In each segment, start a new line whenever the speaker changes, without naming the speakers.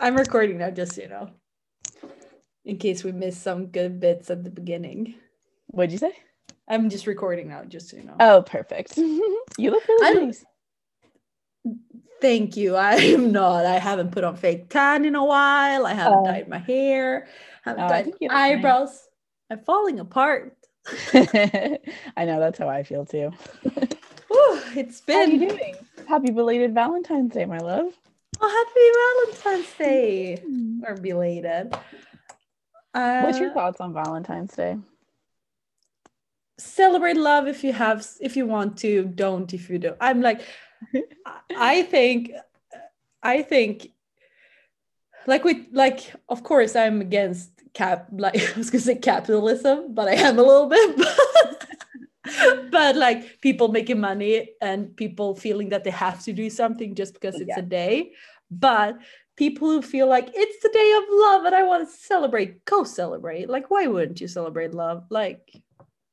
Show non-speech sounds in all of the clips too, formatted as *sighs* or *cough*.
I'm recording now, just so you know, in case we missed some good bits at the beginning.
What'd you say?
I'm just recording now, just so you know.
Oh, perfect. *laughs* you look really
I-
nice.
Thank you. *laughs* I am not. I haven't put on fake tan in a while. I haven't
Oh.
dyed my hair. Haven't
Oh,
dyed
think you
my
look nice.
eyebrows. I'm falling apart. *laughs*
I know that's how I feel too.
Whew, it's been.
you doing? Happy belated Valentine's Day, my love.
Oh, happy Valentine's Day or belated. Uh,
What's your thoughts on Valentine's Day?
celebrate love if you have if you want to don't if you don't i'm like *laughs* I- think i think like with like of course i'm against cap *laughs* like i was gonna say capitalism but i am a little bit *laughs* *laughs* but, like people making money and people feeling that they have to do something just because it's
Yeah.
a day but people who feel like it's the day of love and i want to celebrate go celebrate like why wouldn't you celebrate love like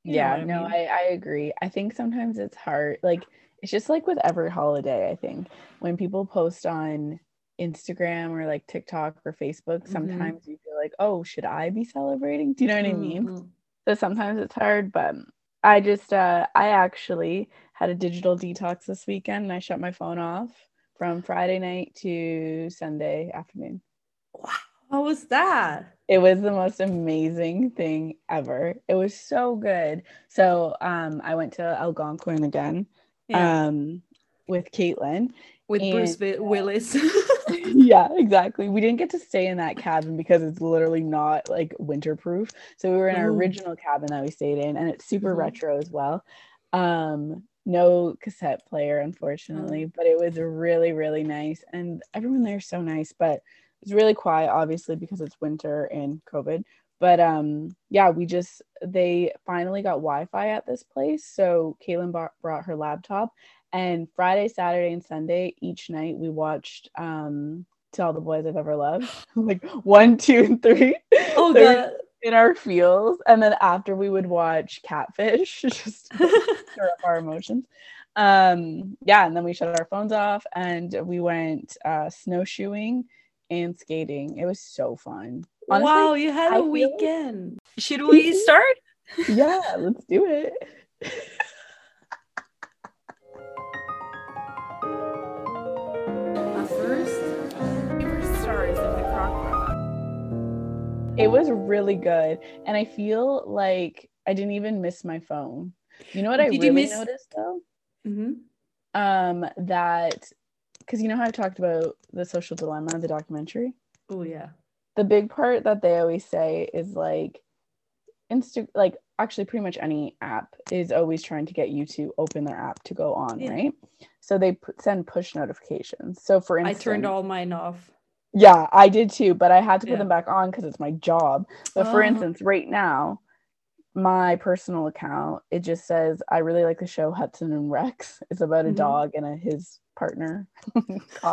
yeah,
what I
no,
mean.
I, I agree. I think sometimes it's hard. Like it's just like with every holiday, I think. When people post on Instagram or like TikTok or Facebook,
Mhm.
sometimes you feel like, oh, should I be celebrating? Do you know what I mean?
Mhm.
So sometimes it's hard, but I just uh I actually had a digital detox this weekend and I shut my phone off from Friday night to Sunday afternoon.
Wow, how was that?
It was the most amazing thing ever. It was so good. So um I went to Algonquin again
Yeah,
um with Caitlin.
with Bruce
and,
Wi- Willis. *laughs* *laughs*
yeah, exactly. We didn't get to stay in that cabin because it's literally not like winterproof. So we were in our
Ooh.
original cabin that we stayed in, and it's super
Mhm.
retro as well. Um, no cassette player, unfortunately, but it was really, really nice. And everyone there is so nice, but it's really quiet, obviously, because it's winter and COVID. But um, yeah, we just they finally got Wi-Fi at this place. So Caitlin brought, brought her laptop and Friday, Saturday, and Sunday, each night we watched um To All the Boys I've Ever Loved. *laughs* like one, two, and three.
oh *laughs* god.
in our feels. And then after we would watch Catfish, *laughs* just to stir up our emotions. Um, yeah, and then we shut our phones off and we went uh snowshoeing and skating. It was so fun. Honestly,
wow, you had
I
a
feel-
weekend. Should we start?
yeah, let's do it. It was really good. And I feel like I didn't even miss my phone. You know what I
Did you
really
miss-
noticed though?
hmm
Um, that because you know how I talked about the social dilemma, the documentary?
Oh yeah.
The big part that they always say is like Insta like actually pretty much any app is always trying to get you to open their app to go on,
Yeah.
right? So they put, send push notifications. So for instance, I
turned all mine off.
Yeah, I did too, but I had to put
Yeah.
them back on because it's my job. But for
Oh.
instance, right now, my personal account, it just says, I really like the show Hudson and Rex. It's about a
Mhm.
dog and a, his partner. *laughs*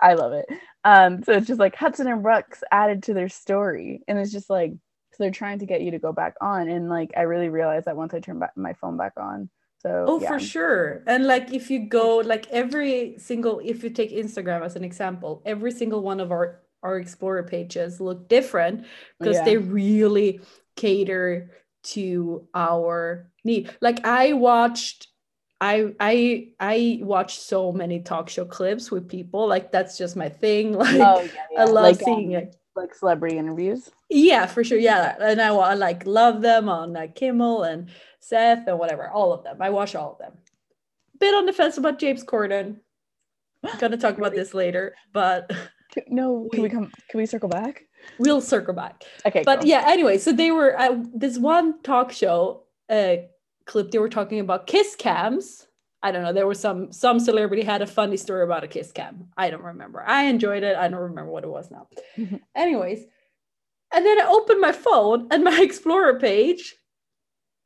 I love it. Um, so it's just like Hudson and Rex added to their story. And it's just like, so they're trying to get you to go back on. And like, I really realized that once I turned back my phone back on. So,
Oh,
yeah.
for sure. And like if you go like every single if you take Instagram as an example, every single one of our our explorer pages look different because
Yeah.
they really cater to our need. Like I watched I I I watch so many talk show clips with people. Like that's just my thing. *laughs* Like
Oh, yeah, yeah.
I love
like,
seeing
um,
it.
like celebrity interviews.
Yeah, for sure. Yeah, and I, I like love them on like Kimmel and Seth and whatever, all of them. I watch all of them. Bit on the fence about James Corden. Gonna talk about this later, but
No, can we
We-
come? Can we circle back?
we'll circle back.
Okay,
But
cool.
yeah, anyway, so they were uh, this one talk show uh, clip. They were talking about kiss cams. I don't know. There was some some celebrity had a funny story about a kiss cam. I don't remember. I enjoyed it. I don't remember what it was now.
Mhm.
Anyways, and then I opened my phone and my *laughs* Explorer page.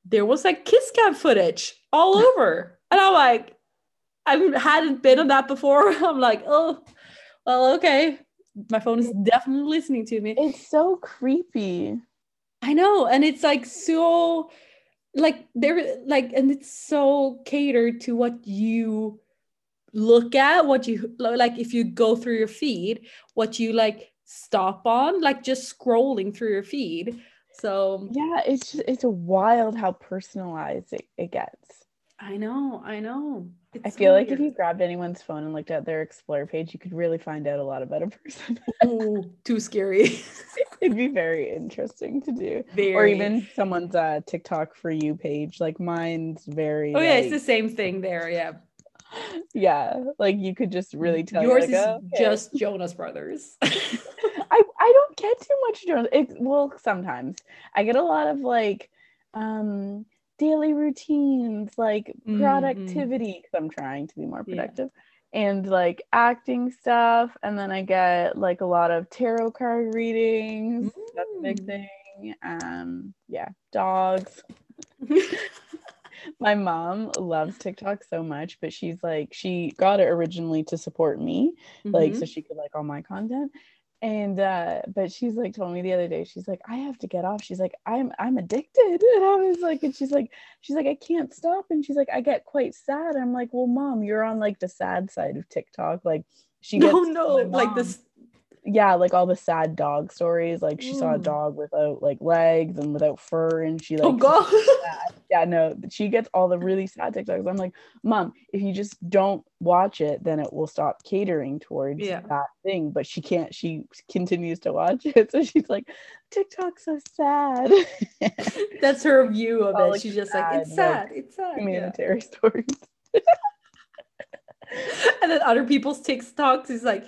There was like kiss cam footage all over, and I'm like, I hadn't been on that before. *laughs* I'm like, oh, well, okay. My phone is definitely listening to me.
It's so creepy.
I know, and it's like so like they're like and it's so catered to what you look at what you like if you go through your feed what you like stop on like just scrolling through your feed so
yeah it's just it's wild how personalized it, it gets.
I know i know.
It's i feel so like if you grabbed anyone's phone and looked at their explore page you could really find out a lot about a person. *laughs*
Ooh, too scary. *laughs*
It'd be very interesting to do. Very. or even someone's uh tiktok for you page. Like mine's very
oh yeah like, it's the same thing there yeah. *laughs*
Yeah like you could just really tell
yours like, is oh, okay. just jonas brothers.
i i don't get too much jonas it, well sometimes i get a lot of like um daily routines like mm-hmm. productivity because i'm trying to be more productive yeah. and like acting stuff and then i get like a lot of tarot card readings mm. that's a big mm. thing um yeah dogs *laughs* my mom loves TikTok so much, but she's like, she got it originally to support me, mm-hmm. like, so mm-hmm. she could like all my content. And uh, but she's like told me the other day, she's like, I have to get off. She's like, I'm I'm addicted. *laughs* And I was like, and she's like, she's like, I can't stop. And she's like, I get quite sad. I'm like, well, mom, you're on like the sad side of TikTok. Like she gets
no, no, like this
yeah, like all the sad dog stories. Like she mm. saw a mm. dog without like legs and without fur, and she oh, like,
oh
god, *laughs* *laughs* yeah, no, she gets all the really sad TikToks. I'm like, mom, if you just don't watch it, then it will stop catering towards yeah. that thing. But she can't. She continues to watch it, *laughs* so she's like, TikTok's so sad.
That's her view of it. Like she's just sad, like, it's sad, like, it's sad.
Humanitarian yeah. stories.
and then other people's TikToks is like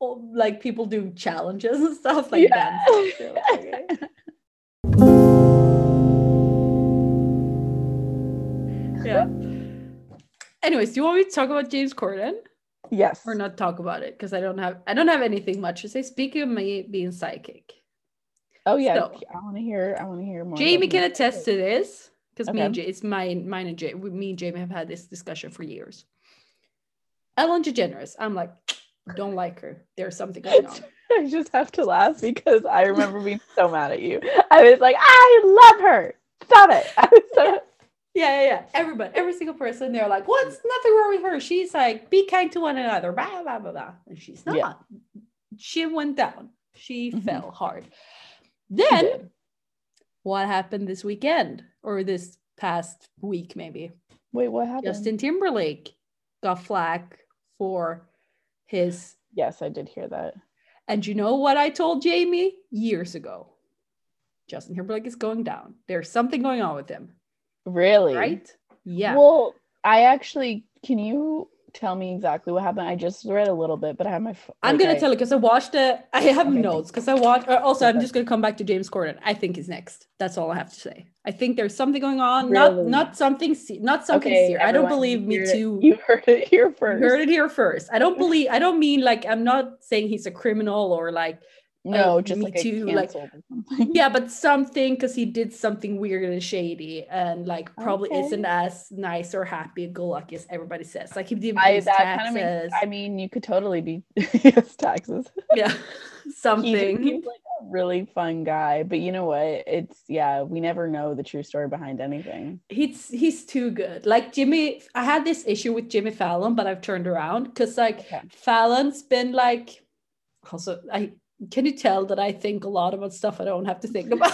like people do challenges and stuff like yeah. that. *laughs* yeah. Anyways, do you want me to talk about James Corden?
Yes.
Or not talk about it because I don't have I don't have anything much to say. Speaking of me being psychic.
Oh yeah, so, I want to hear. I want to hear more.
Jamie can attest to this because okay. me and Jay, it's mine, mine and Jay. Me and Jamie have had this discussion for years. Ellen DeGeneres. I'm like, don't like her. There's something *laughs* going on. *laughs*
I just have to laugh because I remember being so mad at you. I was like, I love her. Stop it. *laughs*
So- yeah. yeah, yeah, yeah. Everybody, every single person, they're like, what's nothing wrong with her? She's like, be kind to one another, blah, blah, blah, blah. And she's not. Yeah. She went down. She mm-hmm. fell hard. Then what happened this weekend or this past week, maybe?
Wait, what happened?
Justin Timberlake got flack for his
yes i did hear that.
And you know what i told jamie? Years ago. Justin timberlake is going down. There's something going on with him.
Really?
Right? Yeah.
Well i actually can you tell me exactly what happened? I just read a little bit, but I have my. Like,
I'm gonna I, tell you because I watched it. I have okay. notes because I watched. Also, I'm just gonna come back to James Corden. I think he's next. That's all I have to say. I think there's something going on. Really? Not not something. Not something okay, serious. I don't believe me too.
You heard it here first.
You heard it here first. I don't believe. I don't mean like I'm not saying he's a criminal or like
no, uh, just like too, like
yeah, but something because he did something weird and shady, and like probably okay. isn't as nice or happy go lucky as everybody says. Like he did I, that taxes.
Makes, I mean, you could totally be *laughs* yes, taxes.
Yeah, *laughs* something.
He's, he's like a really fun guy, but you know what? It's yeah, we never know the true story behind anything.
He's he's too good. Like Jimmy, I had this issue with Jimmy Fallon, but I've turned around because like okay. Fallon's been like also I can you tell that I think a lot about stuff I don't have to think about?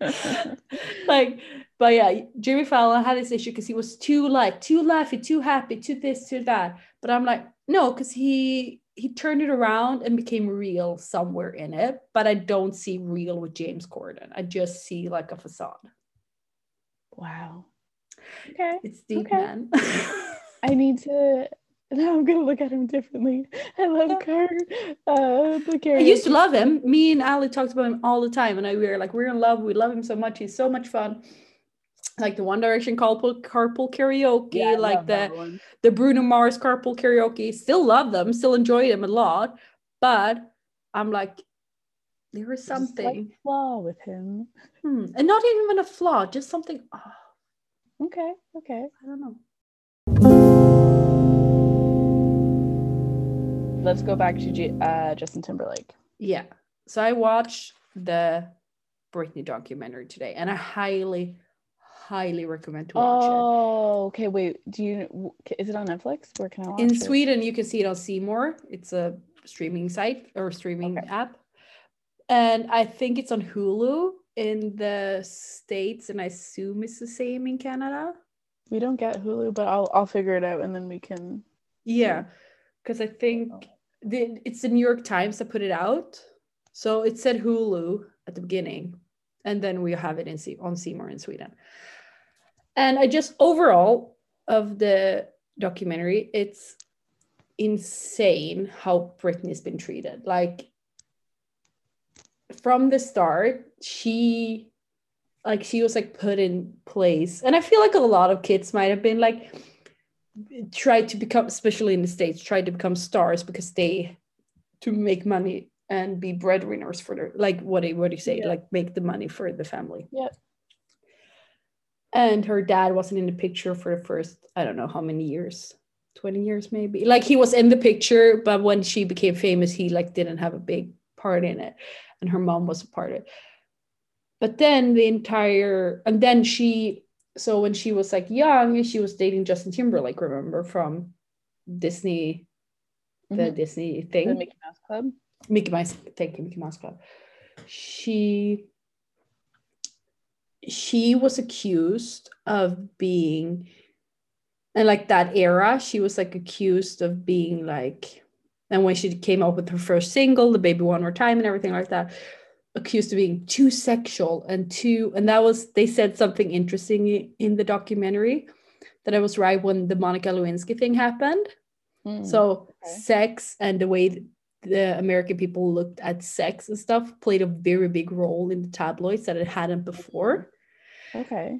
*laughs* like, but yeah, Jimmy Fallon had this issue because he was too like too laughy, too happy, too this, too that. But I'm like, no, because he he turned it around and became real somewhere in it. But I don't see real with James Corden. I just see like a facade.
Wow. Okay.
It's deep, okay. man. *laughs*
I need to now I'm gonna look at him differently. I love Car. Uh, the
I used to love him. Me and Ali talked about him all the time, and I we were like, we're in love. We love him so much. He's so much fun. Like the One Direction carpool carpool karaoke, yeah, like the the Bruno Mars carpool karaoke. Still love them. Still enjoy them a lot. But I'm like, there is something
flaw with him,
hmm. and not even a flaw, just something. Oh.
Okay, okay.
I don't know.
Let's go back to G- uh, Justin Timberlake.
Yeah. So I watched the Britney documentary today, and I highly, highly recommend to watch
Oh, okay. Wait, do you? Is it on Netflix? Where can I watch
it. In
it?
Sweden, you can see it on C More. It's a streaming site or streaming
Okay.
app. And I think it's on Hulu in the States, and I assume it's the same in Canada.
We don't get Hulu, but I'll I'll figure it out and then we can.
Yeah, because I think
Oh.
the, it's the New York Times that put it out. So it said Hulu at the beginning, and then we have it in Se- on C More in Sweden. And I just overall of the documentary, it's insane how Britney's been treated. Like from the start, she like she was like put in place, and I feel like a lot of kids might have been like tried to become, especially in the states, try to become stars because they to make money and be breadwinners for their like what do you, what do you say
Yeah.
like make the money for the family.
yeah
And her dad wasn't in the picture for the first I don't know how many years. 20 years maybe like he was in the picture but when she became famous he like didn't have a big part in it and her mom was a part of it but then the entire and then she so when she was like young she was dating justin timberlake remember from disney the
Mhm.
disney
The
thing
Mickey Mouse Club.
mickey mouse thank you mickey mouse club she she was accused of being and like that era she was like accused of being like and when she came up with her first single the baby one more time and everything like that accused of being too sexual and too and that was they said something interesting in the documentary that i was right when the monica lewinsky thing happened
Mm.
so
okay.
sex and the way the american people looked at sex and stuff played a very big role in the tabloids that it hadn't before
okay.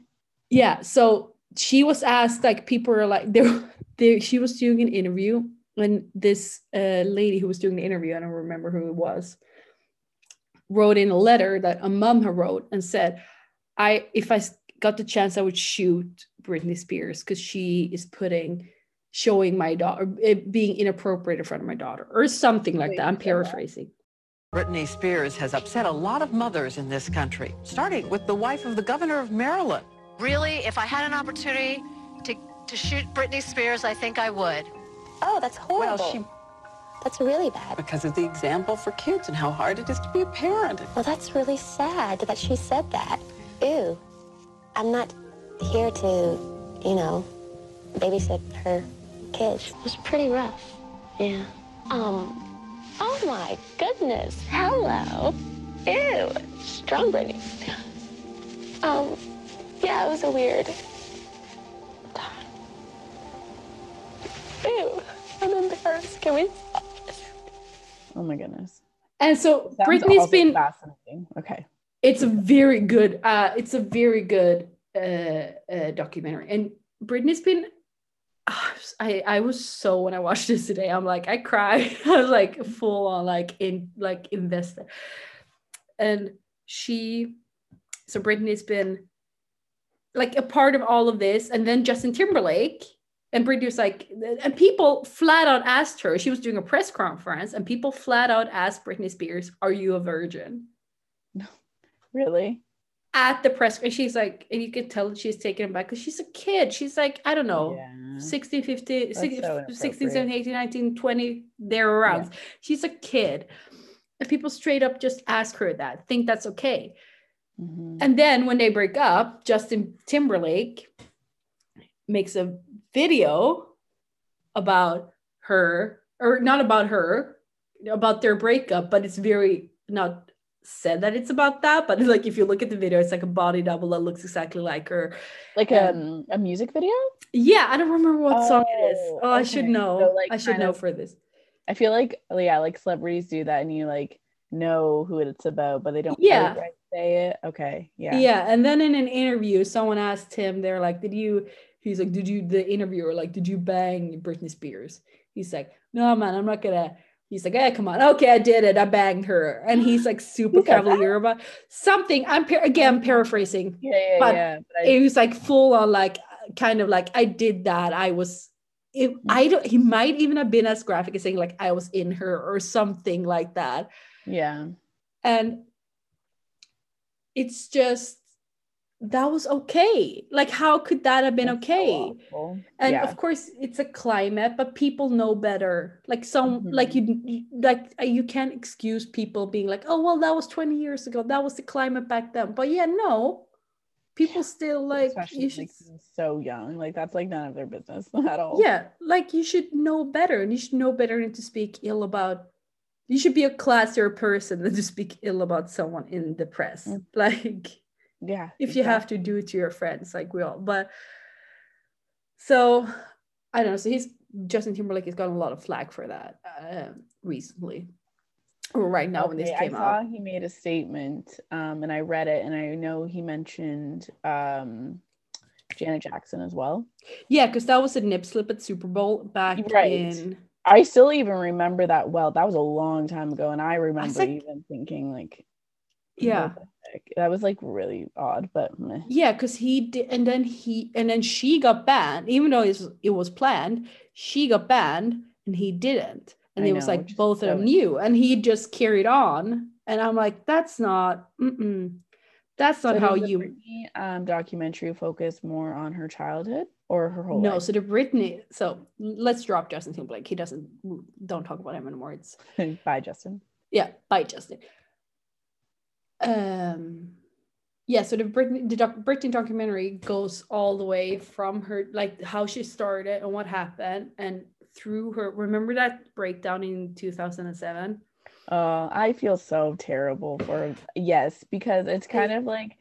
yeah so she was asked like people were like *laughs* there there she was doing an interview and this uh, lady who was doing the interview i don't remember who it was wrote in a letter that a mom had wrote and said i if I got the chance i would shoot britney spears because she is putting showing my daughter eh, being inappropriate in front of my daughter or something like that i'm
who said that?
paraphrasing
Britney Spears has upset a lot of mothers in this country, starting with the wife of the governor of Maryland.
Really, if I had an opportunity to, to shoot Britney Spears, I think I would.
Oh, that's horrible.
Well, she
That's really bad.
because of the example for kids and how hard it is to be a parent.
Well, that's really sad that she said that. Ew. I'm not here to, you know, babysit her kids. It was pretty rough. Yeah. Um, oh my goodness. Hello. Ew. Strong Britney. Um, yeah, it was a weird time. Ew. I'm embarrassed. Can we stop this?
Oh my goodness.
and so
Sounds
britney's
also
been
fascinating. Okay.
it's a very good uh it's a very good uh, uh documentary and britney's been ah, *sighs* i i was so when i watched this today i'm like i cried *laughs* i was like full on like in like invested and she so britney's been like a part of all of this and then justin timberlake and Britney was like, and people flat out asked her, she was doing a press conference, and people flat out asked Britney Spears, Are you a virgin?
No, really?
at the press and she's like and you can tell she's taken aback because she's a kid she's like i don't know
Yeah.
16 15 16,
so
16 17 18 19 20 there around she's a kid and people straight up just ask her that think that's okay
Mhm.
and then when they break up justin timberlake makes a video about her or not about her about their breakup but it's very not said that it's about that but like if you look at the video it's like a body double that looks exactly like her
Like um, a music video?
yeah i don't remember what song it is
Oh,
oh i should know
So, like,
i should know
of-
for this
I feel like yeah, like celebrities do that and you like know who it's about, but they don't
Yeah.
outright say it. Okay. Yeah.
yeah. and then in an interview someone asked him they're like did you he's like did you the interviewer like did you bang britney spears? He's like no man i'm not gonna he's like hey come on. Okay i did it. I banged her. And he's like super
He
cavalier about something. I'm par- again paraphrasing.
Yeah, yeah,
But
yeah. But I,
it was like full on like kind of like i did that. I was it, mm-hmm. i don't he might even have been as graphic as saying like i was in her or something like that.
Yeah.
and it's just that was okay. Like, how could that have been
That's
okay?
awful.
and
yeah.
of course it's a climate but people know better like some
Mhm.
like you, you like uh, you can't excuse people being like oh well that was 20 years ago that was the climate back then but yeah no people still like
especially
you should
like so young. Like that's like none of their business *laughs* at all.
yeah like you should know better and you should know better than to speak ill about you should be a classier person than to speak ill about someone in the press
Mm. *laughs*
like
Yeah.
if you have to do it to your friends like we all but so i don't know so he's justin timberlake has gotten a lot of flack for that uh, recently right now when this came
I saw
out
he made a statement, um, and I read it, and I know he mentioned um, Janet Jackson as well.
yeah because that was a nip slip at super bowl back
Right.
in
I still even remember that well. That was a long time ago, and I remember
like-
even thinking like,
yeah
what the heck? that was like really odd, but meh.
yeah because he did and then he and then she got banned even though it was, it was planned she got banned and he didn't and
I
it was like both of
so
them knew and he just carried on and i'm like that's not mm-mm, that's not
So
how you
Britney, um, documentary focus more on her childhood or her whole
No,
life?
so the Britney. So let's drop Justin Timberlake. He doesn't. Don't talk about him anymore. It's *laughs*
Bye, Justin.
yeah. Bye, Justin. Um, yeah. So the Britney, the doc, Britney documentary goes all the way from her, like how she started and what happened, and through her. Remember that breakdown in two thousand and seven?
Uh, I feel so terrible for yes, because it's kind of like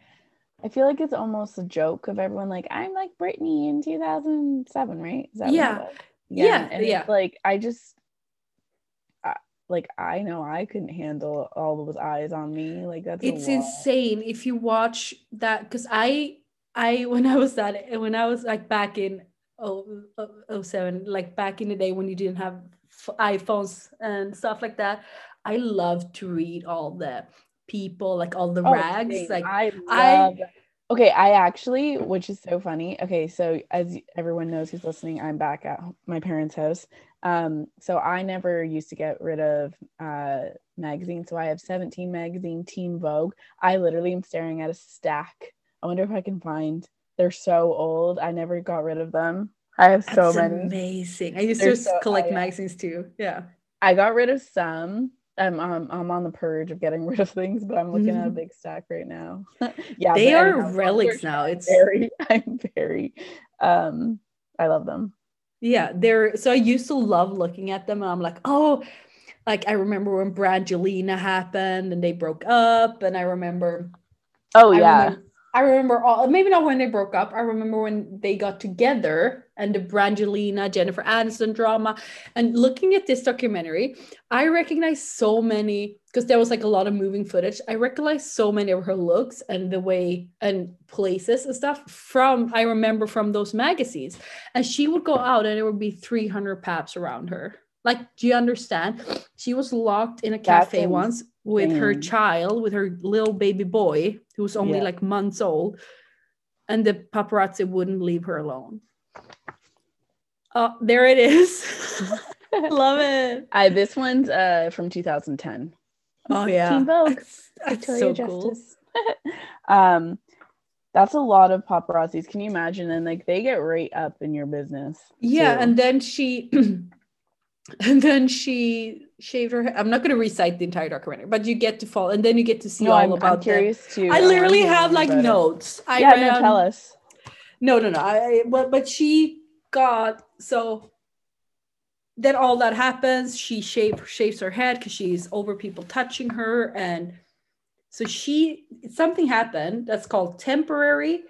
I feel like it's almost a joke of everyone like I'm like Britney in 2007, right? Is that what it
Yeah. Yeah,
and
yeah.
It's like I just like I know I couldn't handle all those eyes on me. Like that's
it's insane if you watch that because i i *laughs* when i was that when i was like back in oh, oh, oh seven like back in the day when you didn't have f- iphones and stuff like that i loved to read all the people like all the
Oh,
rags
same.
like
I
I-.
Okay, I actually, which is so funny. Okay, so as everyone knows who's listening, I'm back at my parents' house. Um, so I never used to get rid of uh magazines. So I have 17 magazine, Teen Vogue. I literally am staring at a stack. I wonder if I can find. They're so old. I never got rid of them. I have so
that's
many.
amazing i used
They're
to
so-
collect
I-
magazines too yeah
I got rid of some. I'm, I'm I'm on the purge of getting *laughs* rid of things, but I'm looking at a *laughs* big stack right now. *laughs* yeah,
They are
anyhow,
relics now, it's-
very I'm very um I love them.
Yeah, they're so I used to love looking at them and I'm like, oh, like I remember when Brangelina happened and they broke up, and I remember
Oh
I
yeah.
remember, I remember all maybe not when they broke up. I remember when they got together and the Brangelina, Jennifer Aniston drama. And looking at this documentary, I recognize so many because there was like a lot of moving footage. I recognize so many of her looks and the way and places and stuff from I remember from those magazines. And she would go out and there would be 300 paps around her. Like, do you understand? She was locked in a cafe once with her child, with her little baby boy, who was only
Yeah.
like months old, and the paparazzi wouldn't leave her alone. Oh, there it is. *laughs* Love it.
I this one's uh from 2010.
Oh yeah.
Teen Vogue.
That's, that's so cool.
Justice. *laughs* um that's a lot of paparazzis. Can you imagine? And like they get right up in your business.
Yeah,
too.
and then she *clears throat* and then she shaved her head. I'm not gonna recite the entire documentary, but you get to fall and then you get to see
no,
all
I'm,
about
I'm
the-
curious too.
I
um,
literally
hear
have like
it.
notes. I
Yeah,
read
no, tell us.
No, no, no. I, I but but she got so then all that happens. She shave shaves her head because she's over people touching her, and so she something happened that's called temporary.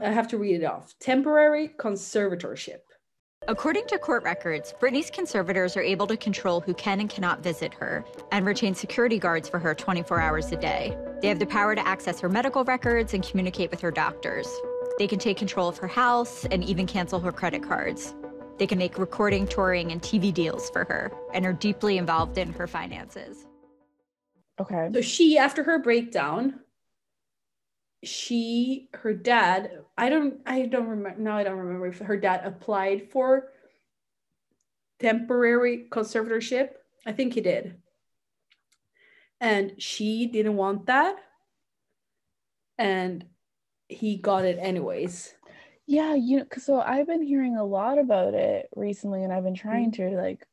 I have to read it off. Temporary conservatorship.
According to court records, Britney's conservators are able to control who can and cannot visit her and retain security guards for her 24 hours a day. They have the power to access her medical records and communicate with her doctors. They can take control of her house and even cancel her credit cards. They can make recording, touring, and TV deals for her and are deeply involved in her finances.
Okay.
So she, after her breakdown, she, her dad, I don't, I don't remember. Now I don't remember if her dad applied for temporary conservatorship. I think he did. And she didn't want that. And he got it anyways.
Yeah, you know so I've been hearing a lot about it recently, and I've been mm-hmm. trying to like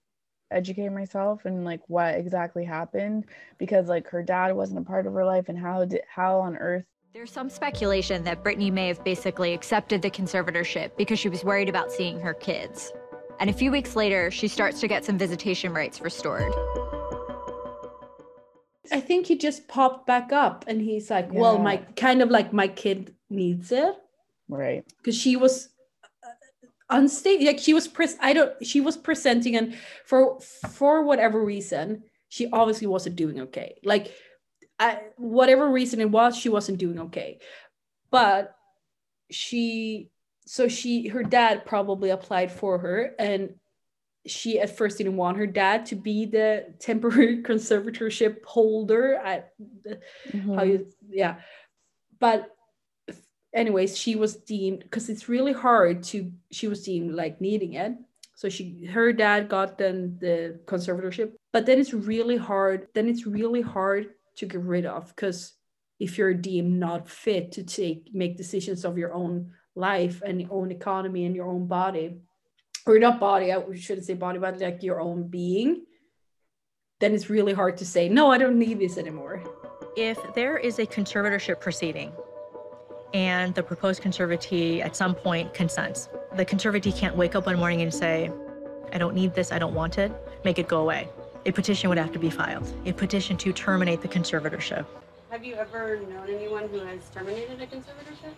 educate myself and like what exactly happened because like her dad wasn't a part of her life, and how did how on earth
There's some speculation that Britney may have basically accepted the conservatorship because she was worried about seeing her kids. And a few weeks later, she starts to get some visitation rights restored.
I think he just popped back up and he's like, well, my kind of like my kid needs it
right?
because she was uh, unstable. Like she was pres- I don't. She was presenting and for for whatever reason, she obviously wasn't doing okay. Like, I, whatever reason it was, she wasn't doing okay. But she, so she, her dad probably applied for her and she at first didn't want her dad to be the temporary *laughs* conservatorship holder. I, how
Mhm.
you yeah but anyways she was deemed because it's really hard to she was deemed like needing it so she her dad got then the conservatorship but then it's really hard then it's really hard to get rid of because if you're deemed not fit to take make decisions of your own life and your own economy and your own body or not body i shouldn't say body but like your own being then it's really hard to say no i don't need this anymore
if there is a conservatorship proceeding and the proposed conservatee at some point consents, the conservatee can't wake up one morning and say, I don't need this, I don't want it, make it go away. A petition would have to be filed, a petition to terminate the conservatorship.
Have you ever known anyone who has terminated a conservatorship?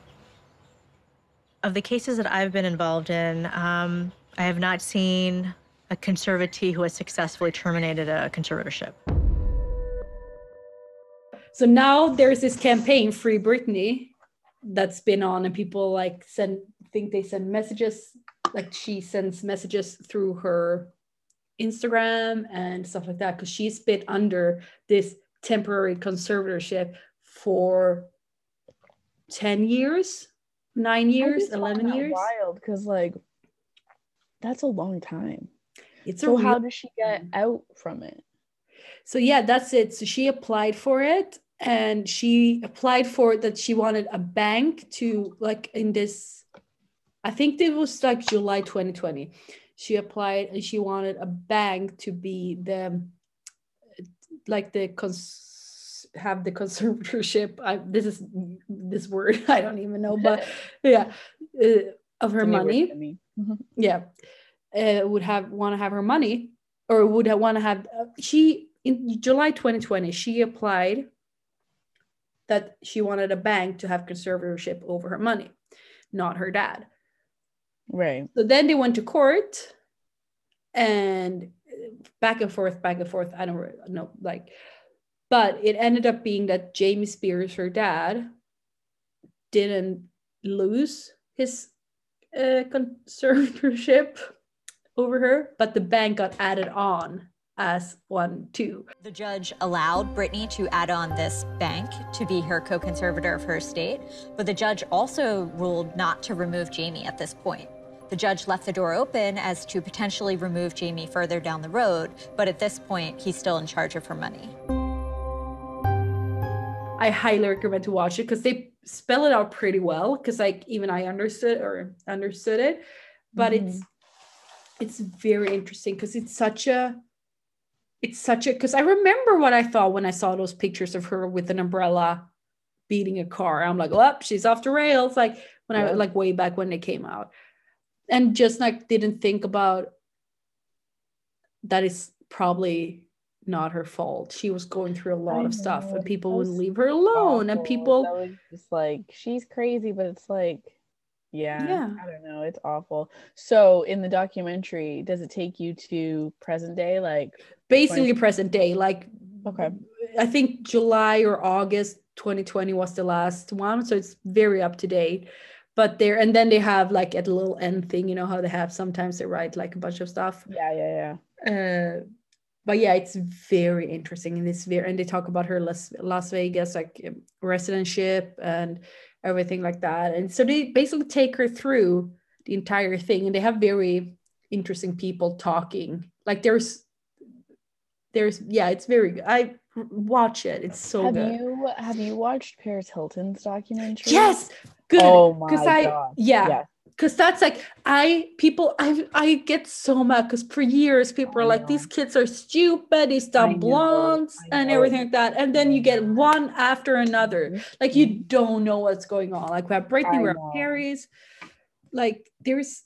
Of the cases that I've been involved in, um, I have not seen a conservatee who has successfully terminated a conservatorship.
So now there's this campaign, Free Britney, that's been on, and people like send think they send messages, like she sends messages through her Instagram and stuff like that, because she's been under this temporary conservatorship for 10 years, nine years, 11 years.
Wild, because like that's a long time.
It's a
So how does she get out from it?
So yeah, that's it. So she applied for it and she applied for it that she wanted a bank to like in this I think it was like July 2020. She applied and she wanted a bank to be the like the cons- have the *laughs* conservatorship. I, this is this word *laughs* I don't even know, but *laughs* yeah, uh, of her
It's a new word
money
me.
yeah uh, would have want to have her money or would have want to have uh, she in july 2020 she applied that she wanted a bank to have conservatorship over her money not her dad
Right.
so then they went to court and uh, back and forth back and forth i don't know like but it ended up being that jamie spears her dad didn't lose his uh, conservatorship over her but the bank got added on as one too
The judge allowed Britney to add on this bank to be her co conservator of her estate, but the judge also ruled not to remove Jamie at this point. The judge left the door open as to potentially remove Jamie further down the road, but at this point, he's still in charge of her money.
i highly recommend to watch it because they spell it out pretty well because like even i understood or understood it. But mm-hmm. it's it's very interesting because it's such a it's such a because i remember what i thought when i saw those pictures of her with an umbrella beating a car. I'm like oh she's off the rails like when i like way back when they came out and just like didn't think about that is probably not her fault she was going through a lot
I
of stuff
know,
and people wouldn't leave her alone and people
It's just like she's crazy, but it's like, yeah,
Yeah.
I don't know, it's awful. So in the documentary, does it take you to present day? Like,
basically
20
present day like
Okay.
i think july or august 2020 was the last one so it's very up to date but there and then they have like at the little end thing you know how they have sometimes they write like a bunch of stuff?
Yeah, yeah, yeah.
uh but yeah it's very interesting and it's very and they talk about her las, las vegas like um, residentship and everything like that and so they basically take her through the entire thing and they have very interesting people talking. Like there's there's yeah it's very good. I watch it. It's so
have
good.
you have you watched Paris Hilton's documentary?
yes good
Oh my
because I
god.
yeah
Yes.
because that's like I people I I get so mad because for years people
I
are like
know.
these kids are stupid, these dumb blondes and everything like that, and then you get one after another.
Mhm.
Like you don't know what's going on. Like we have Britney, we have. Paris. Like there's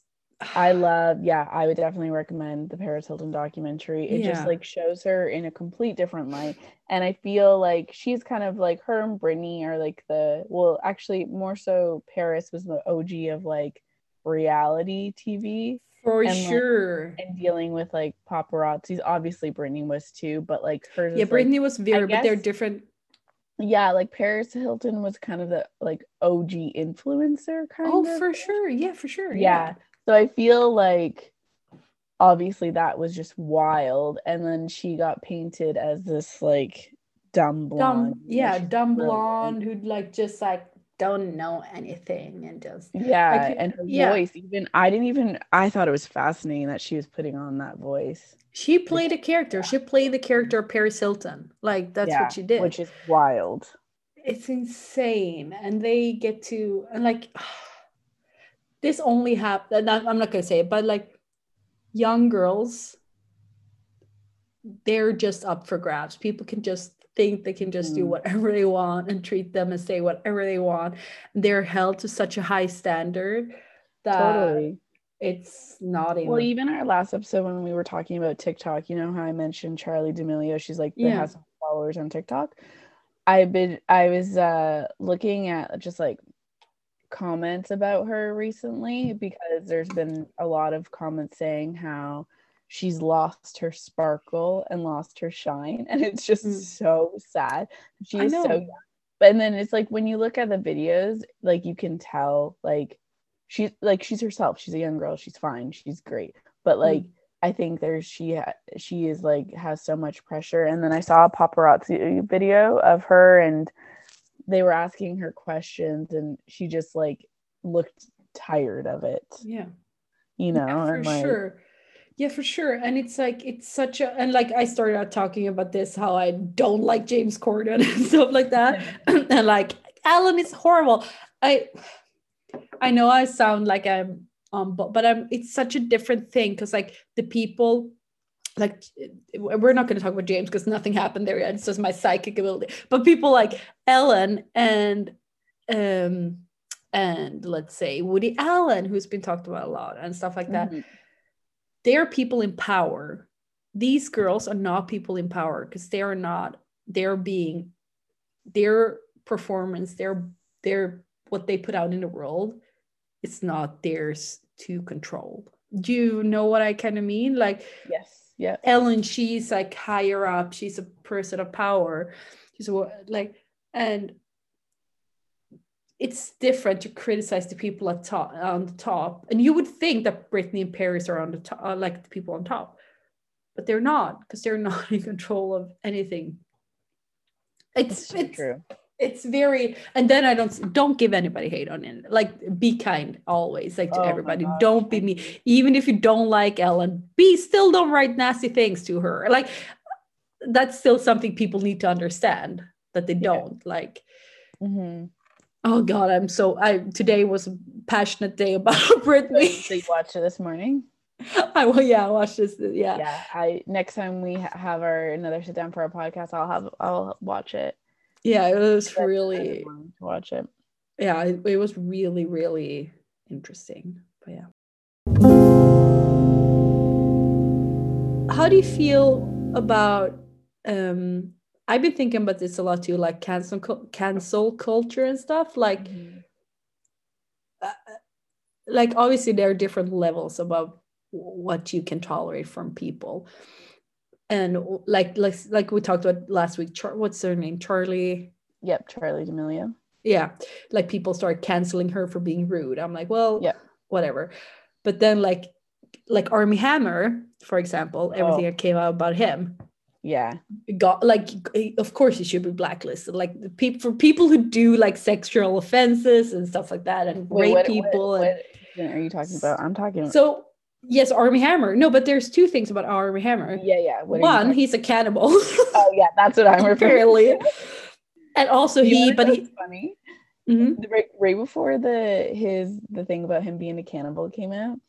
I love, yeah, I would definitely recommend the Paris Hilton documentary. It
Yeah.
just like shows her in a complete different light. And I feel like she's kind of like her and Britney are like the, well, actually, more so, Paris was the OG of like reality TV
for
and, like,
sure.
and dealing with like paparazzis. Obviously, Britney was too, but like hers,
yeah,
is, like-
Britney was very, but they're different.
yeah, like Paris Hilton was kind of the like OG influencer oh, kind
Oh,
of.
Oh for sure. Yeah, for sure.
yeah. So I feel like obviously that was just wild. And then she got painted as this like dumb blonde.
Dumb, yeah, dumb blonde who'd like just like don't know anything and just
Yeah.
Like,
and her
yeah.
voice, even I didn't even I thought it was fascinating that she was putting on that voice.
She played a character. She played the character of Paris Hilton. Like that's
Yeah,
what she did.
Which is wild.
it's insane, and they get to and like *sighs* this only happened. I'm not gonna say it, but like young girls, they're just up for grabs. People can just think they can just do
Mhm.
whatever they want and treat them and say whatever they want. They're held to such a high standard that
totally.
it's not even.
Well, even our last episode when we were talking about TikTok, you know how I mentioned Charli D'Amelio, she's like
Yeah.
has followers on TikTok. I've been I was uh looking at just like comments about her recently because there's been a lot of comments saying how she's lost her sparkle and lost her shine *laughs* and it's just
Mm.
so sad. She
I
is so young. But and then it's like when you look at the videos, like you can tell like she's like she's herself. She's a young girl. She's fine. She's great. But like I think there's she ha- she is like has so much pressure. And then I saw a paparazzi video of her and they were asking her questions and she just like looked tired of it.
yeah.
You know,
Yeah, for
like
sure. Yeah, for sure. And it's like it's such a and like I started out talking about this how I don't like James Corden *laughs* and stuff like that. *clears throat* and like Alan is horrible. I I know I sound like I'm um but but I'm it's such a different thing because like the people like we're not going to talk about James because nothing happened there yet. It's just my psychic ability. But people like Ellen and um and let's say Woody Allen, who's been talked about a lot and stuff like that
Mhm.
they're people in power. These girls are not people in power because they are not, they're being their performance, their their what they put out in the world, it's not theirs to control. Do you know what I kind of mean? Like
yes, yeah.
Ellen, she's like higher up, she's a person of power. She's a, like, and it's different to criticize the people at top on the top. And you would think that Britney and Paris are on the top, uh, like the people on top, but they're not because they're *laughs* not in control of anything. It's it's
true.
It's very and then I don't don't give anybody hate on it. Like be kind always, like to
Oh
everybody. Don't be me. Even if you don't like Ellen, be still don't write nasty things to her. Like that's still something people need to understand that they don't like.
Mhm.
Oh God, I'm so I today was a passionate day about *laughs* Britney.
So you watched it this morning?
I will yeah, I watched this. Yeah.
Yeah. I next time we have our another sit down for our podcast, I'll have I'll watch it.
Yeah, it was really
to watch it.
yeah, it, it was really, really interesting. But yeah. How do you feel about um I've been thinking about this a lot too, like cancel cancel culture and stuff. Like uh, like obviously there are different levels about what you can tolerate from people. And like like like we talked about last week, Char- what's her name? Charli
Yep, Charli D'Amelio.
yeah like people start canceling her for being rude i'm like well
Yeah.
whatever but then like like Armie Hammer for example oh. everything
Oh.
that came out about him
Yeah.
got like of course he should be blacklisted like the people for people who do like sexual offenses and stuff like that and
Wait,
rape
what- what-
people and
what incident are you talking about? I'm talking about
so yes Armie Hammer no but there's two things about Armie Hammer
yeah, yeah. What
one he's a cannibal
Oh yeah, that's what I'm *laughs* referring to.
and also
You
he but he
funny.
Mhm.
right, right before the his the thing about him being a cannibal came out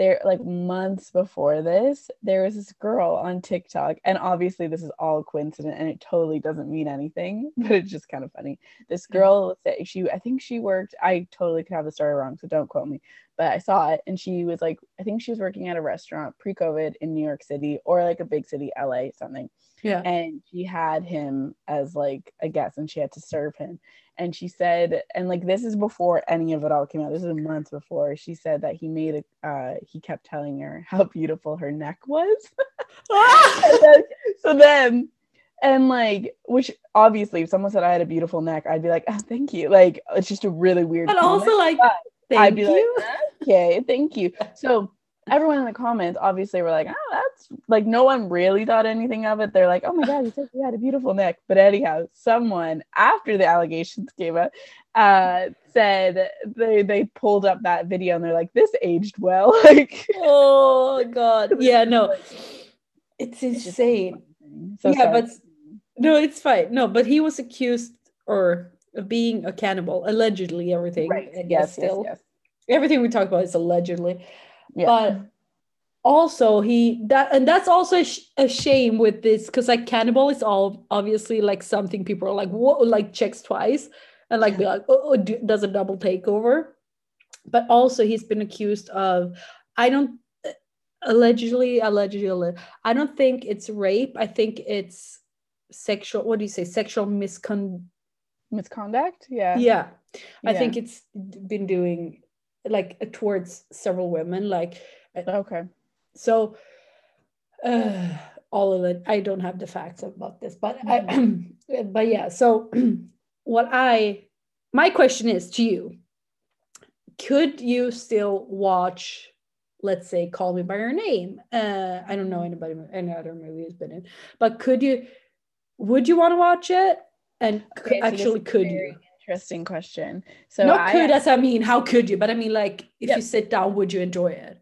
there like months before this there was this girl on tiktok and obviously this is all coincident and it totally doesn't mean anything *laughs* but it's just kind of funny. This girl said she i think she worked i totally could have the story wrong so don't quote me but i saw it and she was like i think she was working at a restaurant pre-covid in new york city or like a big city la something.
Yeah.
and she had him as like a guest and she had to serve him and she said and like this is before any of it all came out. This is months before she said that he made a uh he kept telling her *laughs* how beautiful her neck was. Then- *laughs* *laughs* so then and like which obviously if someone said i had a beautiful neck i'd be like oh, thank you. Like it's just a really weird
But also like thank
I'd be
you.
like okay thank you. So everyone in the comments obviously were like oh that's like no one really thought anything of it they're like oh my god you said you had a beautiful neck but anyhow someone after the allegations came out uh said they they pulled up that video and they're like this aged well *laughs* like
oh *laughs* god. Yeah, no. It's insane.
so
yeah,
sorry.
but no, it's fine. No, but he was accused or of being a cannibal, allegedly everything.
right yes, yes
still.
yes
Everything we talk about is allegedly.
Yeah.
But also he that and that's also a, sh- a shame with this because like cannibal is all obviously like something people are like whoa like checks twice and like be like oh, oh do, does a double takeover. But also he's been accused of i don't allegedly allegedly i don't think it's rape i think it's sexual what do you say sexual miscon
misconduct? Yeah.
Yeah. I
Yeah.
think it's been doing like towards several women like
okay.
so uh, all of it i don't have the facts about this but i *clears throat* but yeah so *clears throat* what i my question is to you. Could you still watch let's say call me by your name? Uh i don't know anybody any other movie has been in but could you would you want to watch it? And
Okay, so
actually
is
could
very
you
interesting question. So
not
I,
could as i mean how could you? But i mean like if
Yep.
you sit down would you enjoy it?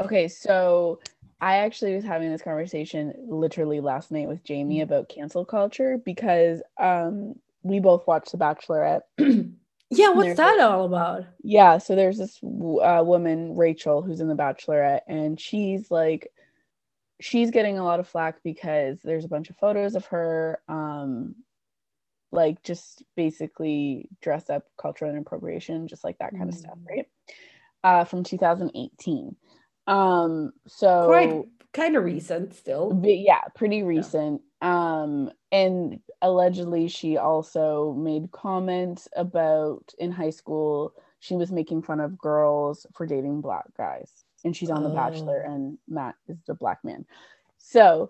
Okay, so I actually was having this conversation literally last night with Jamie about cancel culture because um we both watched The Bachelorette. *clears throat*
yeah what's that all about?
Yeah, so there's this uh, woman Rachel who's in The Bachelorette and she's like she's getting a lot of flack because there's a bunch of photos of her um like just basically dress up cultural appropriation, just like that kind of stuff,
Mm.
right? Uh from 2018. Um so
quite kind of recent still
but yeah pretty recent um and allegedly she also made comments about in high school she was making fun of girls for dating black guys and she's on the bachelor
Oh.
and matt is the black man so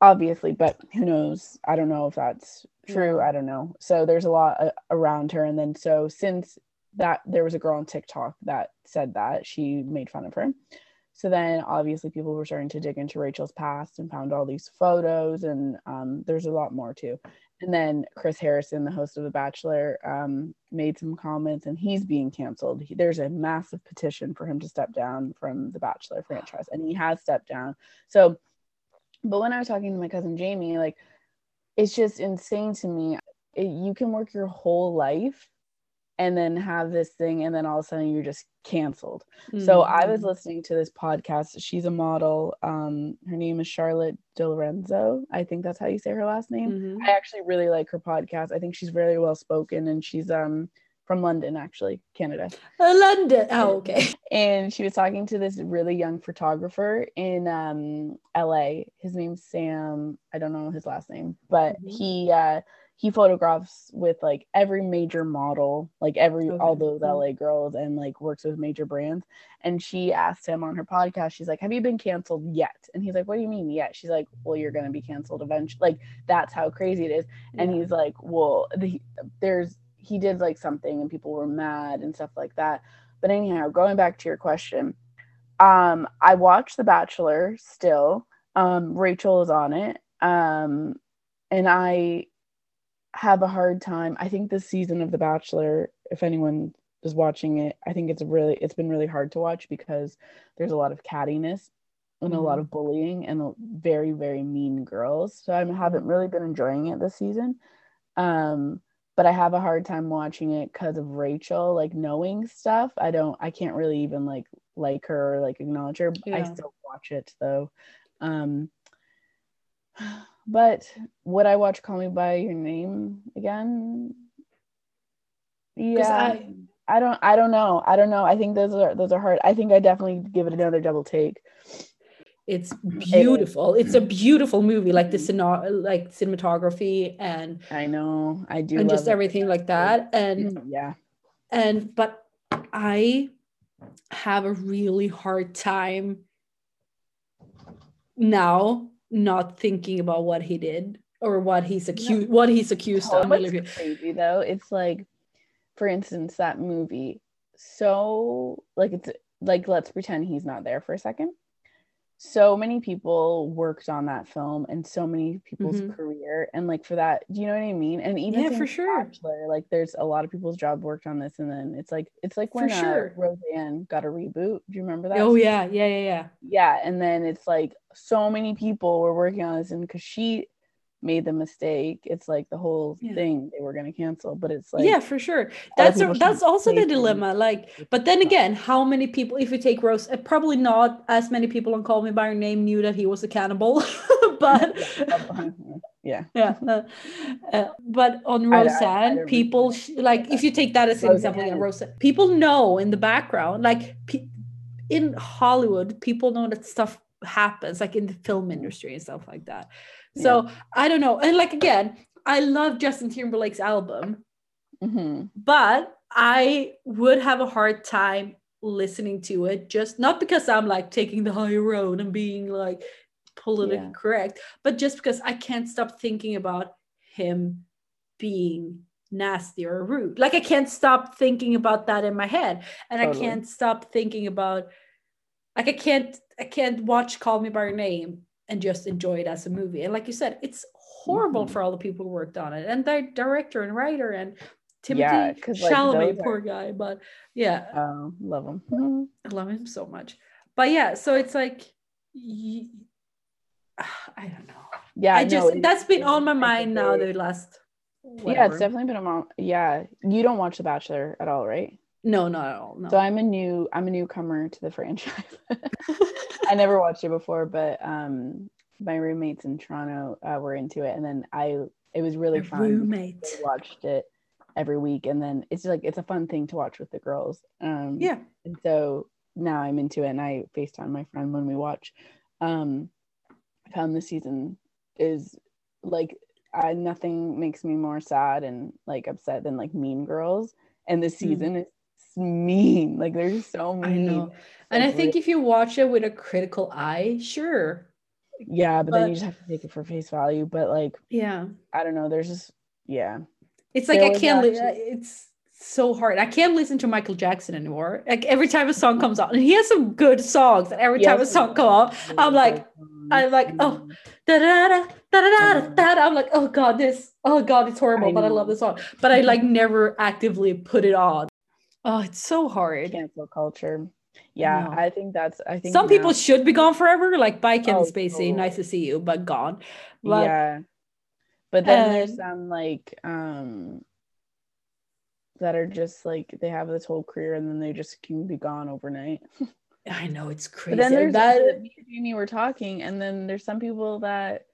obviously but who knows i don't know if that's true
Yeah.
i don't know so there's a lot uh, around her and then so since that there was a girl on tiktok that said that she made fun of her so then obviously people were starting to dig into Rachel's past and found all these photos and um, there's a lot more too. And then Chris Harrison, the host of The Bachelor, um, made some comments and he's being canceled. He, there's a massive petition for him to step down from The Bachelor franchise and he has stepped down. So, but when I was talking to my cousin Jamie, like it's just insane to me. It, you can work your whole life and then have this thing and then all of a sudden you're just canceled. So I was
Mm.
listening to this podcast. She's a model. Um, her name is Charlotte Lorenzo. I think that's how you say her last name.
Mhm.
I actually really like her podcast. I think she's very well spoken and she's um from London, actually, Canada.
Uh, London. Oh, okay. *laughs*
And she was talking to this really young photographer in um LA. His name's Sam. I don't know his last name, but
Mhm.
he uh he photographs with like every major model, like every all
Okay,
those
cool.
LA girls and like works with major brands. And she asked him on her podcast, she's like, Have you been canceled yet? And he's like, What do you mean yet? She's like, Well, you're gonna be canceled eventually. Like that's how crazy it is. And he's like, Well, the, there's he did like something and people were mad and stuff like that. But anyhow, going back to your question, um, I watched The Bachelor still. Um, Rachel is on it. Um, and I have a hard time. I think this season of The Bachelor, if anyone is watching it, I think it's really it's been really hard to watch because there's a lot of cattiness and a lot of bullying and very very mean girls. So I haven't really been enjoying it this season. Um, but I have a hard time watching it because of Rachel, like knowing stuff. I don't, I can't really even like like her or like acknowledge her. I still watch it though. Um, *sighs* but would I watch Call Me by Your Name again? Yeah,
I-
I, don't. I don't know. I don't know. I think those are those are hard. I think I definitely give it another double take.
It's beautiful. It's a beautiful movie, like the cine- like cinematography and
I know. I do.
and
love
just
it.
everything like that. And
Mm, Yeah.
and but I have a really hard time now not thinking about what he did or what he's accused what he's accused
Oh,
of.
what's crazy though, it's like, for instance, that movie. So like it's like let's pretend he's not there for a second. So many people worked on that film and so many people's
Mhm.
career and like for that, do you know what I mean? And even
Yeah, for sure.
Bachelor, like there's a lot of people's job worked on this and then it's like it's like
For
when
sure.
uh, Roseanne got a reboot. Do you remember that?
Oh yeah, yeah, yeah, yeah.
yeah and then it's like so many people were working on this and because she made the mistake it's like the whole
Yeah.
thing they were going to cancel but it's like
yeah, for sure. That's a, that's also the
pay for it.
dilemma. Like, but then again, how many people? If you take Rose, uh, probably not as many people on Call Me by Your Name knew that he was a cannibal, *laughs* but
yeah *laughs*
yeah. uh, uh, but on
I- I- I
Roseanne, people sh- like if you take that as an example, yeah,
Roseanne.
Roseanne, people know in the background, like pe- in Hollywood, people know that stuff happens, like in the film industry and stuff like that. So I don't know, and like again, I love Justin Timberlake's album,
hmm
but I would have a hard time listening to it just not because I'm like taking the higher road and being like politically
Yeah.
correct, but just because I can't stop thinking about him being nasty or rude. Like I can't stop thinking about that in my head. And I can't stop thinking about like I can't I can't watch Call Me by Your Name and just enjoy it as a movie. And like you said, it's horrible
Mhm.
for all the people who worked on it and the director and writer and Timothée
Yeah, 'cause, like,
Chalamet,
are-
poor guy. But yeah,
oh love them
I love him so much. But yeah, so it's like y- I don't know.
yeah
I just
it-
that's been on my mind now the last
yeah it's definitely been a mom yeah you don't watch the bachelor at all right
no, not at all. No.
so i'm a new i'm a newcomer to the franchise *laughs* I never watched it before, but um, my roommates in Toronto uh, were into it, and then I it was really
A
fun. because
roommate.
They watched it every week, and then it's like it's a fun thing to watch with the girls. Um,
yeah.
and so now I'm into it, and I Facetime my friend when we watch. Um, I found this season is like I, nothing makes me more sad and like upset than like Mean Girls, and this season is mean. Like they're so mean.
I know. And I think if you watch it with a critical eye, sure.
Yeah, but, then you just have to take it for face value. But like,
Yeah.
I don't know. There's just yeah.
It's like
There
I can't. li- it's so hard. I can't listen to Michael Jackson anymore. Like every time a song comes out, and he has some good songs. And every time a song comes out, I'm like, I'm like, oh, da da da da da da da. I'm like, oh god, this. Oh god, it's horrible,
I
but I love this song. But I like never actively put it on. Oh, it's so hard.
cancel culture. Yeah,
No.
I think that's. I think
Some people should be gone forever. Like, bye, Kevin
Oh,
Spacey. Nice to see you, but gone. But
yeah, but then there's some like um that are just like they have this whole career and then they just can be gone overnight. *laughs*
I know it's crazy.
But then there's
that.
that me and Jamie were talking, and then there's some people that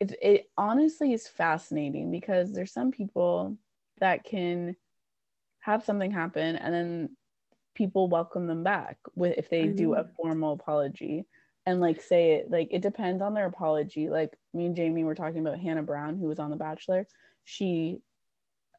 it it honestly is fascinating because there's some people that can have something happen and then people welcome them back with if they
I
do a formal apology and like say it like it depends on their apology. Like me and Jamie were talking about Hannah Brown who was on The Bachelor. She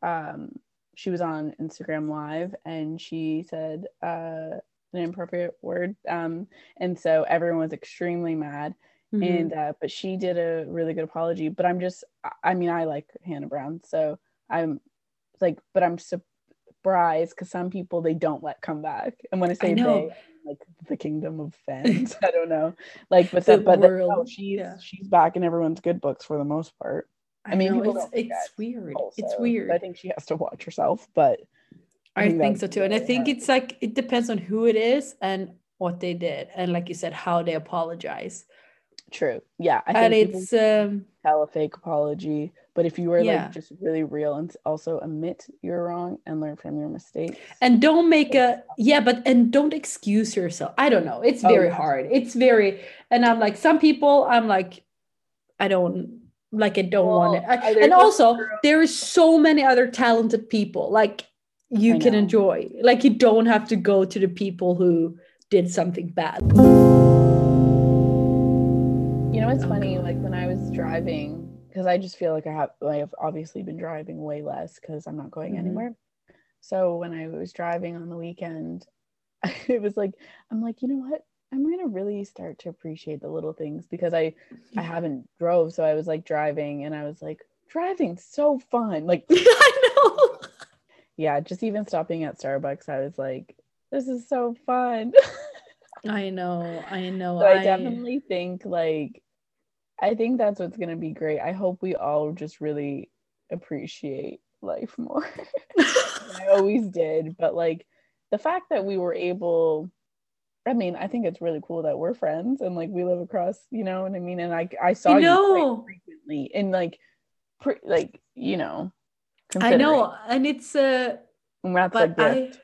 um she was on Instagram live and she said uh an inappropriate word um and so everyone was extremely mad
Mhm.
and uh but she did a really good apology but i'm just I- i mean i like hannah brown so i'm like but i'm surprised because some people they don't let come back and when i say
know.
they like the kingdom of fans *laughs* i don't know like but
The
but no, she's
yeah.
she's back in everyone's good books for the most part
I,
I mean,
know, it's it's weird. it's weird.
i think she has to watch herself but
I think,
that's
so too. And I think
hard.
it's like it depends on who it is and what they did. And like you said, how they apologize.
true yeah i
And
think people
it's um
tell a fake apology But if you are
Yeah.
like just really real and also admit you're wrong and learn from your mistakes.
and don't make a yeah but and don't excuse yourself. I don't know. It's
Oh,
very
yeah.
hard. It's very and i'm like some people i'm like i don't like i don't want it.
I-
and also there is so many other talented people like you can enjoy. Like you don't have to go to the people who did something bad.
You know, it's
Oh,
funny, like when I was driving, because I just feel like I have I have obviously been driving way less because I'm not going
Mhm.
anywhere. So when I was driving on the weekend, *laughs* it was like I'm like, you know what? I'm gonna really start to appreciate the little things because I I *laughs* haven't drove, so I was like driving and I was like, driving's so fun. Like *laughs*
i know
yeah, just even stopping at Starbucks, I was like, this is so fun.
i know i know
So I definitely think like I think that's what's gonna be great. I hope we all just really appreciate life more. *laughs* I always did, but like the fact that we were able I mean, I think it's really cool that we're friends and like we live across, you know what I mean? And I I saw you
know.
quite frequently and like pre- like, you know,
i know and it's uh
and that's
but
a gift.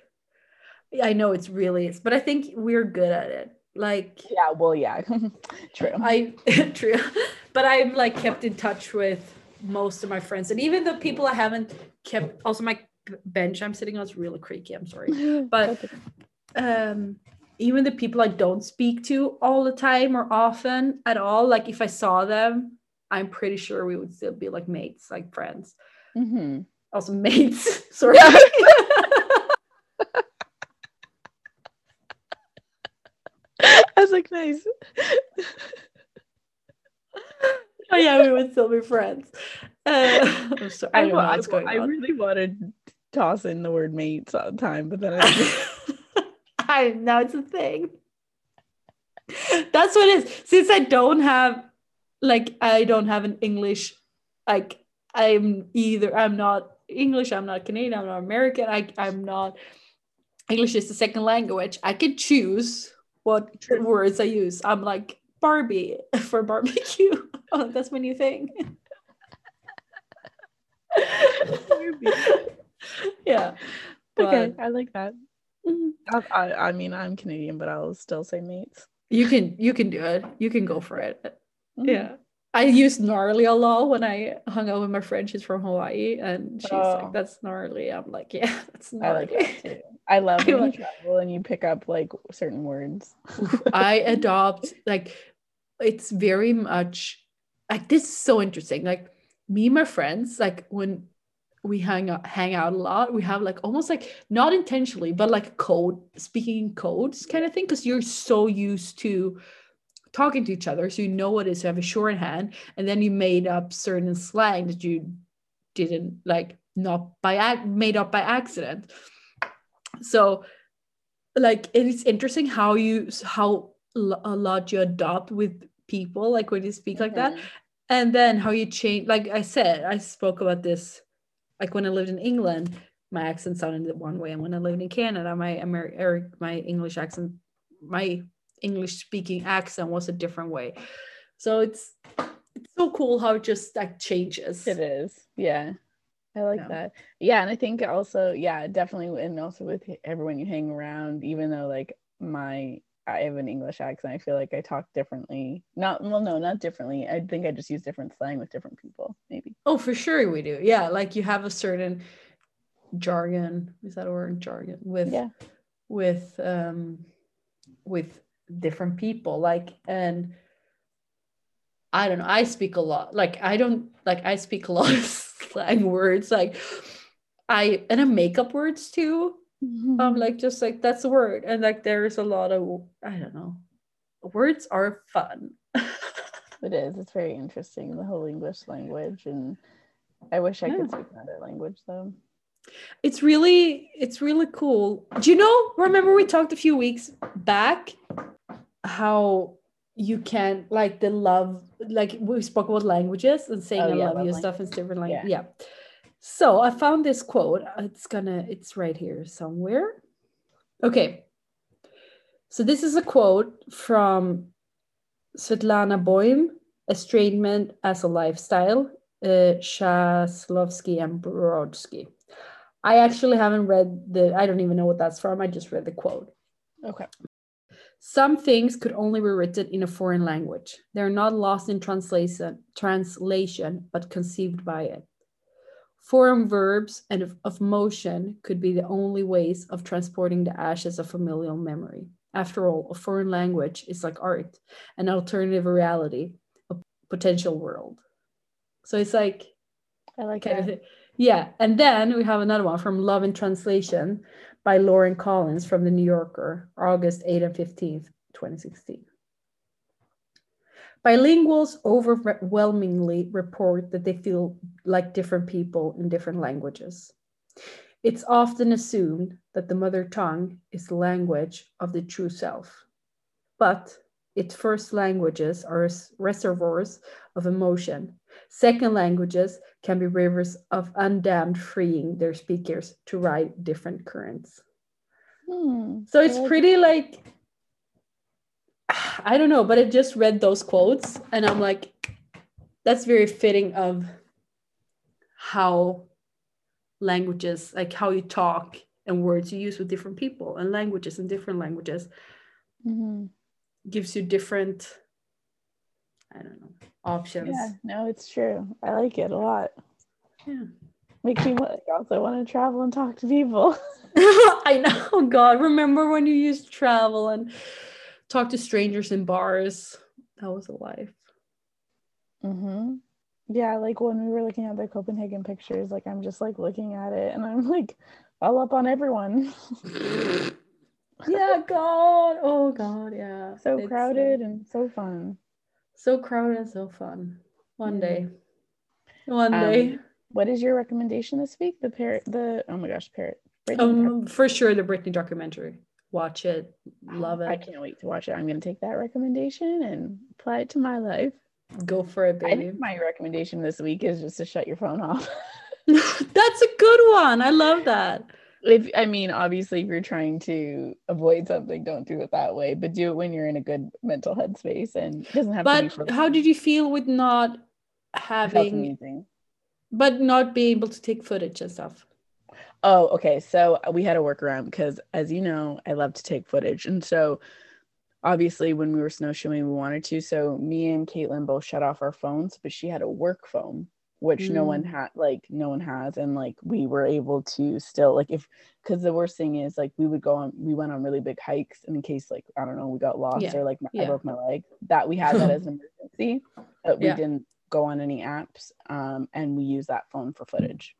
I I know it's really is, but I think we're good at it. Like
yeah, well, yeah. *laughs* True.
I *laughs* true, but I've like kept in touch with most of my friends, and even the people I haven't kept. Also, my bench I'm sitting on is really creaky. I'm sorry, *laughs* but um, even the people I don't speak to all the time or often at all, like if I saw them, I'm pretty sure we would still be like mates, like friends.
hmm
Also mates. Sorry.
I was like, nice. *laughs*
oh yeah, we would still be friends. Uh, *laughs* I'm sorry. I don't know what's going
I
on.
really wanted to toss in the word mates all the time, but then I *laughs*
I know it's a thing. That's what it is. Since I don't have like I don't have an English like I'm either I'm not English, I'm not Canadian, I'm not American, I I'm not English is the second language. I could choose what words I use. I'm like Barbie *laughs* for barbecue. oh, *laughs* that's my new thing. *laughs* yeah.
okay, I like that.
mm,
I, I, I mean, I'm Canadian, but I'll still say mates.
you can you can do it. You can go for it.
Mhm.
Yeah. I used gnarly a lot when I hung out with my friend. She's from Hawaii and she's
Oh.
like, that's gnarly. I'm like, yeah, *laughs* that's
I
gnarly.
like that too. I love *laughs*
I
when you travel and you pick up like certain words.
I adopt like it's very much like this is so interesting. Like me and my friends, like when we hang out hang out a lot, we have like almost like not intentionally, but like code speaking codes kind of thing, because you're so used to talking to each other. So you know what it is to have a shorthand, and then you made up certain slang that you didn't like not by made up by accident. So like it's interesting how you how a lot you adopt with people like when you speak like that
Mhm.
and then how you change like i said i spoke about this like when i lived in england my accent sounded one way and when i lived in canada my Amer- er, my english accent my english speaking accent was a different way so it's it's so cool how it just like changes
It is. Yeah. I like
Yeah.
that. Yeah. And I think also, yeah, definitely. And also with everyone you hang around, even though like my, I have an English accent, I feel like I talk differently. Not, well, no, not differently. I think I just use different slang with different people, maybe.
oh for sure we do yeah like you have a certain jargon is that a word jargon with
Yeah.
with um with different people like and i don't know i speak a lot like i don't like i speak a *laughs* lot of slang words like i and i make up words too mm-hmm. i'm like just like that's a word and like there's a lot of i don't know words are fun *laughs*
It is. It's very interesting, the whole English language. And I wish I could speak another language though.
it's really it's really cool do you know remember we talked a few weeks back how you can like the love like we spoke about languages and saying
Oh,
i
yeah,
love you stuff in different language
Yeah.
yeah. so i found this quote it's gonna it's right here somewhere okay so this is a quote from svetlana boym estrangement as a lifestyle uh, Shklovsky and Brodsky. I actually haven't read the, I don't even know what that's from. I just read the quote.
Okay.
Some things could only be written in a foreign language. They're not lost in translation, translation, but conceived by it. Foreign verbs and of, of motion could be the only ways of transporting the ashes of familial memory. After all, a foreign language is like art, an alternative reality, a potential world. So it's like,
I like
kind of
it.
thi- yeah. And then we have another one from Love in Translation by Lauren Collins from the New Yorker, August 8 and 15th, 2016. Bilinguals overwhelmingly report that they feel like different people in different languages. It's often assumed that the mother tongue is the language of the true self, but its first languages are reservoirs of emotion. Second languages can be rivers of undammed, freeing their speakers to ride different currents.
Hmm.
So it's pretty like *sighs* I don't know, but I just read those quotes and I'm like, that's very fitting of how languages, like how you talk and words you use with different people and languages and different languages
Mhm.
gives you different, I don't know, options.
Yeah, no, it's true. I like it a lot.
Yeah.
Makes me like also want to travel and talk to people. *laughs* *laughs*
I know, God. Remember when you used to travel and talk to strangers in bars? That was a life.
Mm-hmm. Yeah, like when we were looking at the Copenhagen pictures, like I'm just like looking at it and I'm like all up on everyone. *laughs*
yeah, God. Oh, God. Yeah.
so
It's, uh,
crowded and so fun.
So crowded and so fun. One day. One
Um,
day.
What is your recommendation this week? The parrot, the oh my gosh, parrot.
Um, for sure, the Britney documentary. Watch it. Love it.
I can't wait to watch it. I'm gonna take that recommendation and apply it to my life.
Go for it,
I
baby.
think my recommendation this week is just to shut your phone off. *laughs* *laughs*
That's a good one. I love that.
If I mean, obviously, if you're trying to avoid something, don't do it that way. But do it when you're in a good mental headspace, and it doesn't have to be.
But how did you feel with not having,
amazing.
but not being able to take footage and stuff?
Oh, okay. So we had a workaround because, as you know, I love to take footage, and so obviously, when we were snowshoeing, we wanted to. So me and Caitlin both shut off our phones, but she had a work phone, which no one
Mm.
had. Like no one has, and like we were able to still like if because the worst thing is like we would go on, we went on really big hikes, and in case like I don't know, we got lost
Yeah,
or like my, I broke my leg, that we had that as *laughs* an emergency, but we
Yeah.
didn't go on any apps, um, and we use that phone for footage.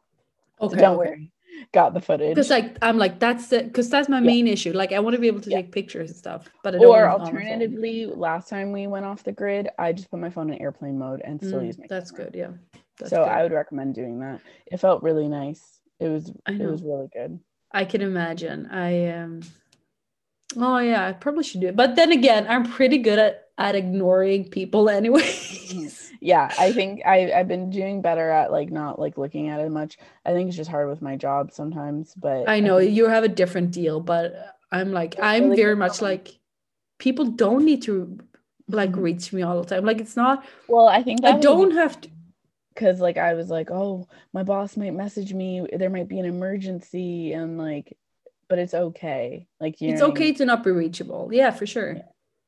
Okay.
So don't worry, got the footage.
Because like I'm like that's it. Because that's my
Yeah.
main issue. Like I want to be able to
Yeah.
take pictures and stuff, but I don't
or
it on my
alternatively, last time we went off the grid, I just put my phone in airplane mode and still
Mm,
use my
that's
camera.
good. Yeah. That's
so
good.
I would recommend doing that. It felt really nice. It was
I
it was really good.
I can imagine. I um oh yeah, I probably should do it. But then again, I'm pretty good at at ignoring people *laughs* anyways.
Yeah, I think I I've been doing better at like not like looking at it much. I think it's just hard with my job sometimes, but
I know
think-
you have a different deal, but I'm like I'm
really
very much
going.
like people don't need to like
Mhm.
reach me all the time. Like it's not
well, I think
I don't have to
because like I was like, oh, my boss might message me. There might be an emergency, and like, but it's okay. Like you
it's
know what I
okay
mean?
to not be reachable. Yeah, for sure.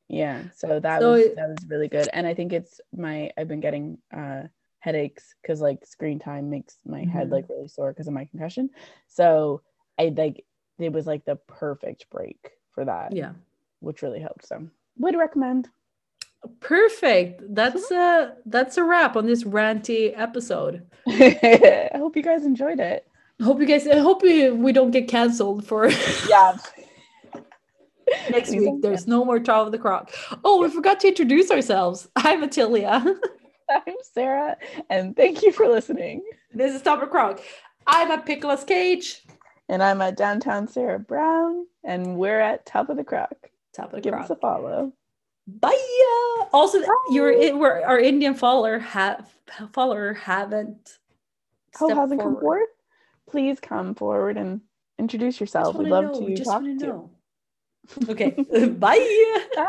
Yeah, so that
So
was
it-
that was really good, and I think it's my I've been getting uh headaches because like screen time makes my head
Mhm.
like really sore because of my concussion. So I like it was like the perfect break for that,
Yeah.
which really helped. So would recommend.
Perfect. That's a that's a wrap on this ranty episode. *laughs*
I hope you guys enjoyed it.
Hope you guys I hope we, we don't get canceled for *laughs*
Yeah. *laughs*
next
Please
week. There's no more Trial of the Croc. Oh, we forgot to introduce ourselves. I'm Ottilia.
I'm Sarah, and thank you for listening.
this is Top of the Croc. I'm at Pickles Cage.
And I'm at downtown Sarah Brown, and we're at Top of the Croc.
Top of the
Give
Croc.
us a follow.
Bye. Also, your we're, our Indian follower have follower haven't.
Oh, hasn't come forward? Please come forward and introduce yourself. We'd love
know,
to
just
talk to you.
Okay. *laughs* *laughs* Bye.
Bye.